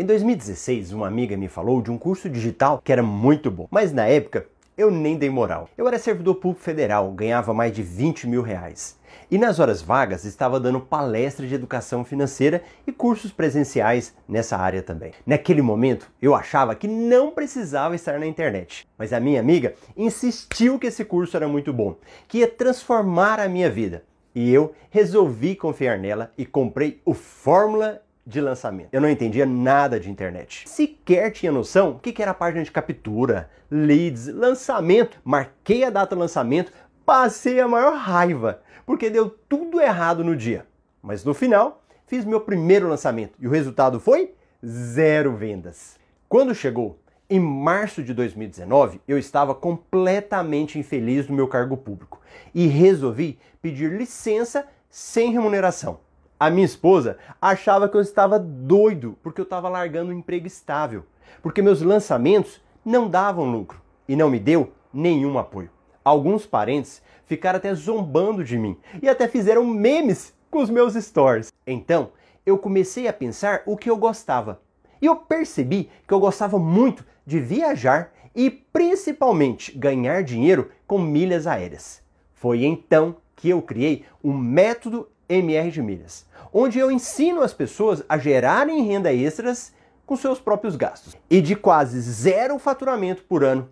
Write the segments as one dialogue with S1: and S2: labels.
S1: Em 2016, uma amiga me falou de um curso digital que era muito bom, mas na época eu nem dei moral. Eu era servidor público federal, ganhava mais de 20 mil reais. E nas horas vagas estava dando palestra de educação financeira e cursos presenciais nessa área também. Naquele momento eu achava que não precisava estar na internet, mas a minha amiga insistiu que esse curso era muito bom, que ia transformar a minha vida. E eu resolvi confiar nela e comprei o Fórmula de lançamento. Eu não entendia nada de internet. Sequer tinha noção o que era a página de captura, leads, lançamento. Marquei a data do lançamento, passei a maior raiva, porque deu tudo errado no dia. Mas no final, fiz meu primeiro lançamento e o resultado foi zero vendas. Quando chegou em março de 2019, eu estava completamente infeliz no meu cargo público e resolvi pedir licença sem remuneração. A minha esposa achava que eu estava doido porque eu estava largando um emprego estável, porque meus lançamentos não davam lucro e não me deu nenhum apoio. Alguns parentes ficaram até zombando de mim e até fizeram memes com os meus stories. Então, eu comecei a pensar o que eu gostava. E eu percebi que eu gostava muito de viajar e principalmente ganhar dinheiro com milhas aéreas. Foi então que eu criei um método MR de milhas, onde eu ensino as pessoas a gerarem renda extras com seus próprios gastos. E de quase zero faturamento por ano,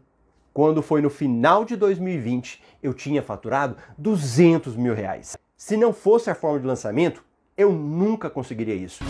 S1: quando foi no final de 2020, eu tinha faturado 200 mil reais. Se não fosse a forma de lançamento, eu nunca conseguiria isso.